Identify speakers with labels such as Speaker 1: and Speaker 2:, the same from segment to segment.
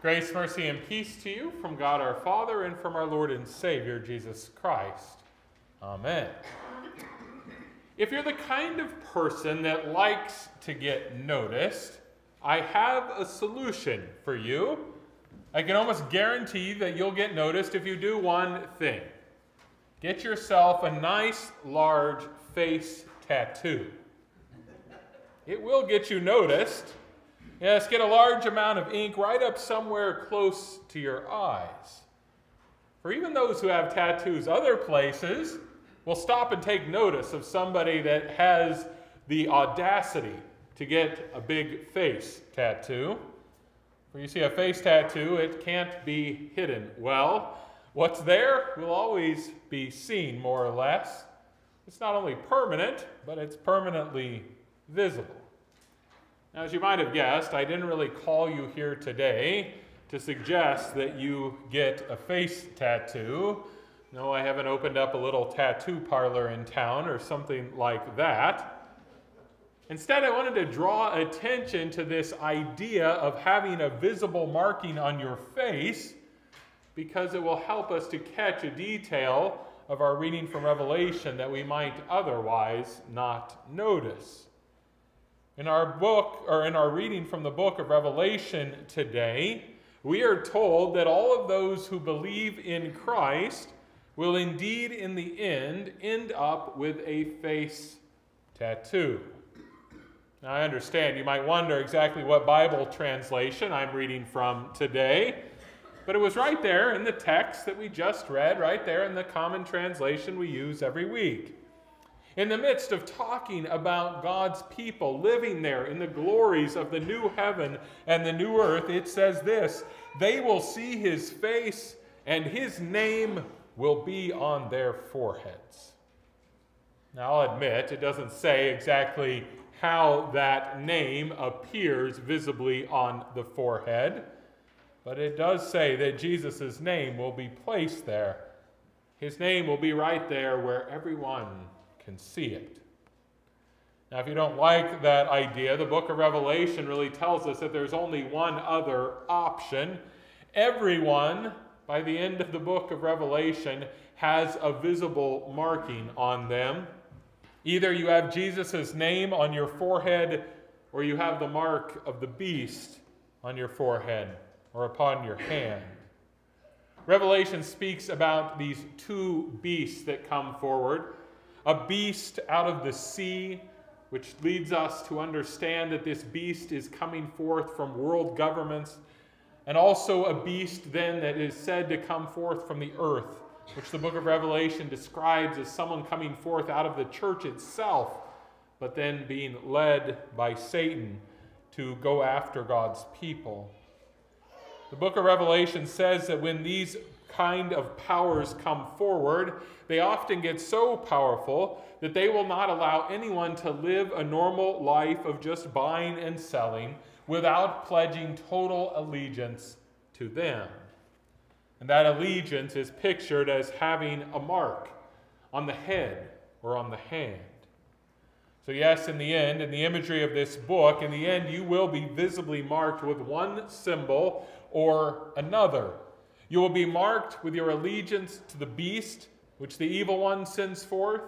Speaker 1: Grace, mercy, and peace to you from God our Father and from our Lord and Savior, Jesus Christ. Amen. If you're the kind of person that likes to get noticed, I have a solution for you. I can almost guarantee that you'll get noticed if you do one thing get yourself a nice, large face tattoo. It will get you noticed. Yes, get a large amount of ink right up somewhere close to your eyes. For even those who have tattoos other places will stop and take notice of somebody that has the audacity to get a big face tattoo. When you see, a face tattoo, it can't be hidden well. What's there will always be seen, more or less. It's not only permanent, but it's permanently visible. Now, as you might have guessed, I didn't really call you here today to suggest that you get a face tattoo. No, I haven't opened up a little tattoo parlor in town or something like that. Instead, I wanted to draw attention to this idea of having a visible marking on your face because it will help us to catch a detail of our reading from Revelation that we might otherwise not notice. In our book, or in our reading from the book of Revelation today, we are told that all of those who believe in Christ will indeed, in the end, end up with a face tattoo. Now, I understand you might wonder exactly what Bible translation I'm reading from today, but it was right there in the text that we just read, right there in the common translation we use every week. In the midst of talking about God's people living there in the glories of the new heaven and the new earth, it says this they will see his face, and his name will be on their foreheads. Now, I'll admit, it doesn't say exactly how that name appears visibly on the forehead, but it does say that Jesus' name will be placed there. His name will be right there where everyone can see it. Now, if you don't like that idea, the book of Revelation really tells us that there's only one other option. Everyone, by the end of the book of Revelation, has a visible marking on them. Either you have Jesus' name on your forehead, or you have the mark of the beast on your forehead or upon your hand. Revelation speaks about these two beasts that come forward a beast out of the sea, which leads us to understand that this beast is coming forth from world governments, and also a beast then that is said to come forth from the earth, which the book of Revelation describes as someone coming forth out of the church itself, but then being led by Satan to go after God's people. The book of Revelation says that when these kind of powers come forward, they often get so powerful that they will not allow anyone to live a normal life of just buying and selling without pledging total allegiance to them. And that allegiance is pictured as having a mark on the head or on the hand. So, yes, in the end, in the imagery of this book, in the end, you will be visibly marked with one symbol or another. You will be marked with your allegiance to the beast, which the evil one sends forth,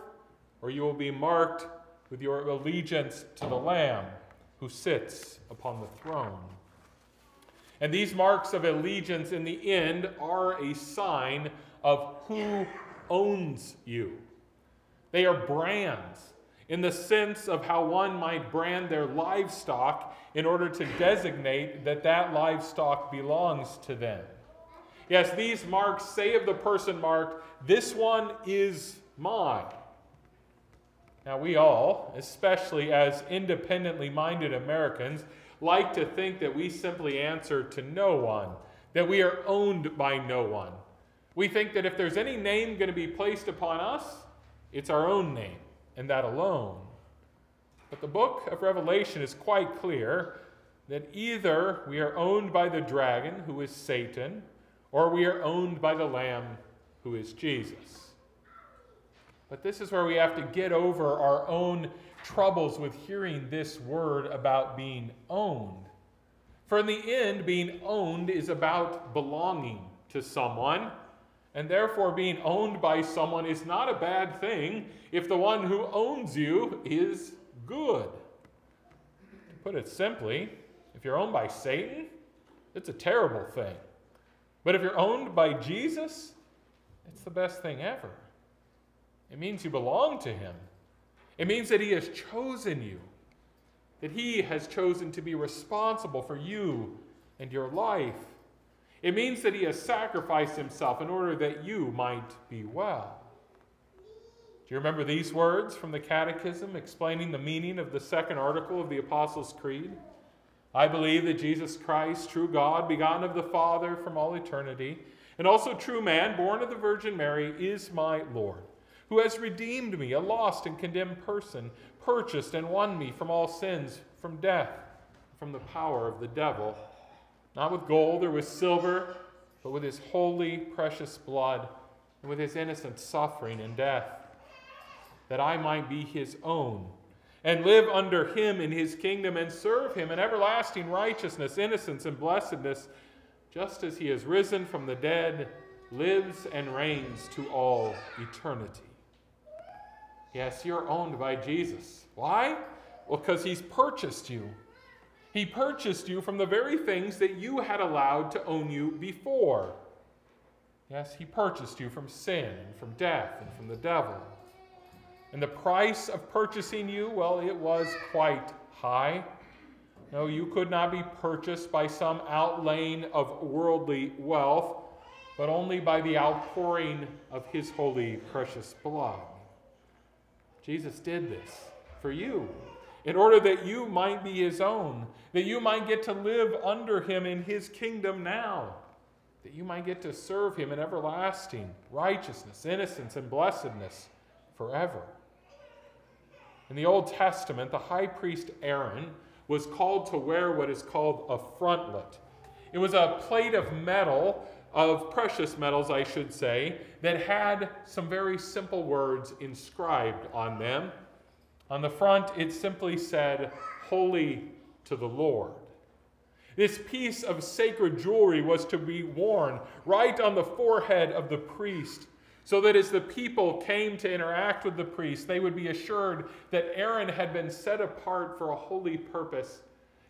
Speaker 1: or you will be marked with your allegiance to the Lamb who sits upon the throne. And these marks of allegiance in the end are a sign of who owns you. They are brands in the sense of how one might brand their livestock in order to designate that that livestock belongs to them. Yes, these marks say of the person marked, This one is mine. Now, we all, especially as independently minded Americans, like to think that we simply answer to no one, that we are owned by no one. We think that if there's any name going to be placed upon us, it's our own name, and that alone. But the book of Revelation is quite clear that either we are owned by the dragon, who is Satan, or we are owned by the Lamb who is Jesus. But this is where we have to get over our own troubles with hearing this word about being owned. For in the end, being owned is about belonging to someone, and therefore being owned by someone is not a bad thing if the one who owns you is good. To put it simply, if you're owned by Satan, it's a terrible thing. But if you're owned by Jesus, it's the best thing ever. It means you belong to him. It means that he has chosen you that He has chosen to be responsible for you and your life. It means that He has sacrificed Himself in order that you might be well. Do you remember these words from the Catechism explaining the meaning of the second article of the Apostles' Creed? I believe that Jesus Christ, true God, begotten of the Father from all eternity, and also true man, born of the Virgin Mary, is my Lord, who has redeemed me, a lost and condemned person purchased and won me from all sins, from death, from the power of the devil, not with gold or with silver, but with his holy, precious blood, and with his innocent suffering and death, that I might be his own, and live under him in his kingdom, and serve him in everlasting righteousness, innocence, and blessedness, just as he has risen from the dead, lives and reigns to all eternity. Yes, you're owned by Jesus. Why? Well, because he's purchased you. He purchased you from the very things that you had allowed to own you before. Yes, he purchased you from sin and from death and from the devil. And the price of purchasing you, well, it was quite high. No, you could not be purchased by some outlaying of worldly wealth, but only by the outpouring of his holy, precious blood. Jesus did this for you in order that you might be his own, that you might get to live under him in his kingdom now, that you might get to serve him in everlasting righteousness, innocence, and blessedness forever. In the Old Testament, the high priest Aaron was called to wear what is called a frontlet. It was a plate of metal of precious metals, I should say, that had some very simple words inscribed on them. On the front, it simply said, Holy to the Lord. This piece of sacred jewelry was to be worn right on the forehead of the priest, so that as the people came to interact with the priest, they would be assured that Aaron had been set apart for a holy purpose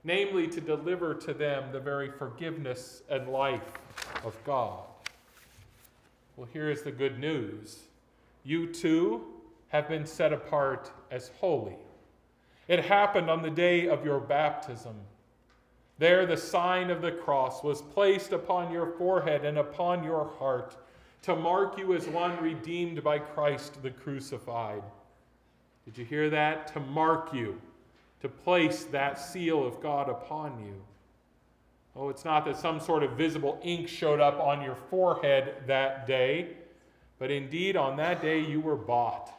Speaker 1: namely to deliver to them the very forgiveness and life of God. Well, here is the good news you too have been set apart as holy. It happened on the day of your baptism. There, the sign of the cross was placed upon your forehead and upon your heart to mark you as one redeemed by Christ the crucified. Did you hear that? To mark you to place that seal of God upon you. Oh, it's not that some sort of visible ink showed up on your forehead that day, but indeed on that day you were bought.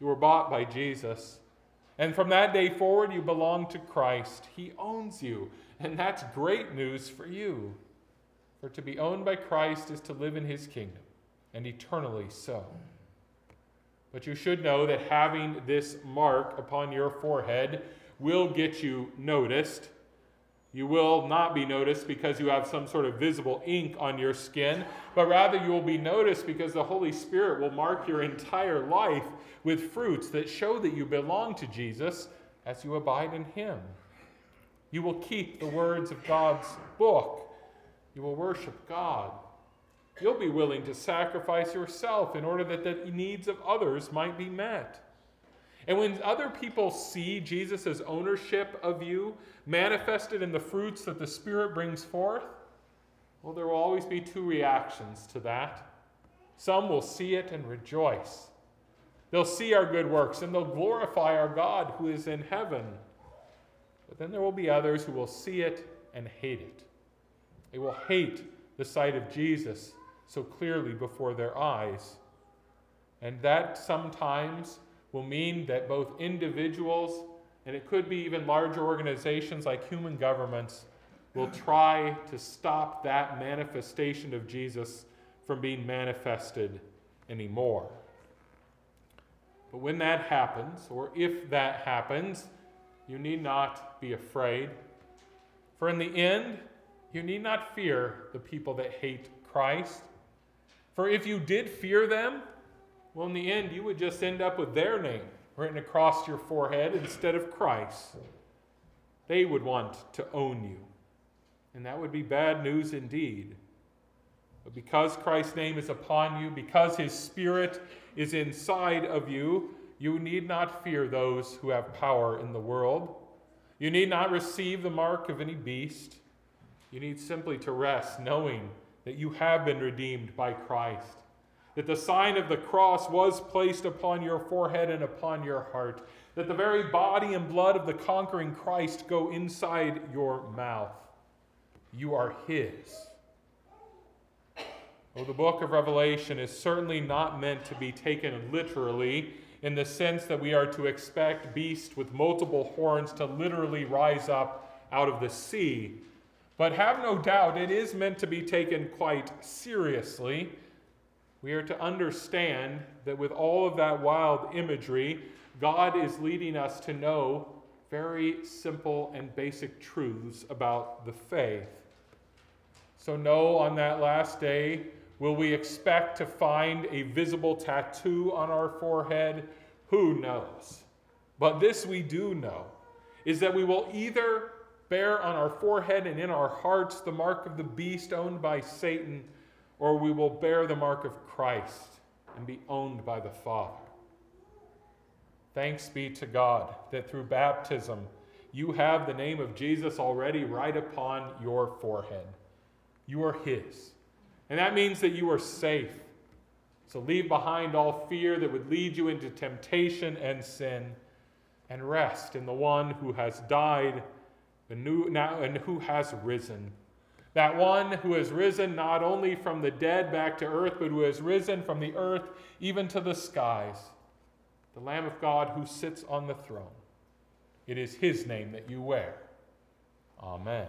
Speaker 1: You were bought by Jesus. And from that day forward, you belong to Christ. He owns you. And that's great news for you. For to be owned by Christ is to live in his kingdom, and eternally so. But you should know that having this mark upon your forehead will get you noticed. You will not be noticed because you have some sort of visible ink on your skin, but rather you will be noticed because the Holy Spirit will mark your entire life with fruits that show that you belong to Jesus as you abide in Him. You will keep the words of God's book. You will worship God. You'll be willing to sacrifice yourself in order that the needs of others might be met. And when other people see Jesus' ownership of you manifested in the fruits that the Spirit brings forth, well, there will always be two reactions to that. Some will see it and rejoice. They'll see our good works and they'll glorify our God who is in heaven. But then there will be others who will see it and hate it. They will hate the sight of Jesus so clearly before their eyes. And that sometimes will mean that both individuals and it could be even larger organizations like human governments will try to stop that manifestation of Jesus from being manifested anymore. But when that happens, or if that happens, you need not be afraid. For in the end, you need not fear the people that hate Christ. For if you did fear them, well, in the end, you would just end up with their name written across your forehead instead of Christ. They would want to own you. And that would be bad news indeed. But because Christ's name is upon you, because his spirit is inside of you, you need not fear those who have power in the world. You need not receive the mark of any beast. You need simply to rest, knowing that you have been redeemed by Christ, that the sign of the cross was placed upon your forehead and upon your heart, that the very body and blood of the conquering Christ go inside your mouth. You are His. Oh, the book of Revelation is certainly not meant to be taken literally in the sense that we are to expect beasts with multiple horns to literally rise up out of the sea. But have no doubt, it is meant to be taken quite seriously. We are to understand that with all of that wild imagery, God is leading us to know very simple and basic truths about the faith. So, no, on that last day, will we expect to find a visible tattoo on our forehead? Who knows? But this we do know is that we will either bear on our forehead and in our hearts the mark of the beast owned by Satan, or we will bear the mark of Christ and be owned by the Father. Thanks be to God that through baptism you have the name of Jesus already right upon your forehead. You are His. And that means that you are safe. So leave behind all fear that would lead you into temptation and sin, and rest in the one who has died and who has risen. That one who has risen not only from the dead back to earth, but who has risen from the earth even to the skies. The Lamb of God who sits on the throne. It is his name that you wear. Amen.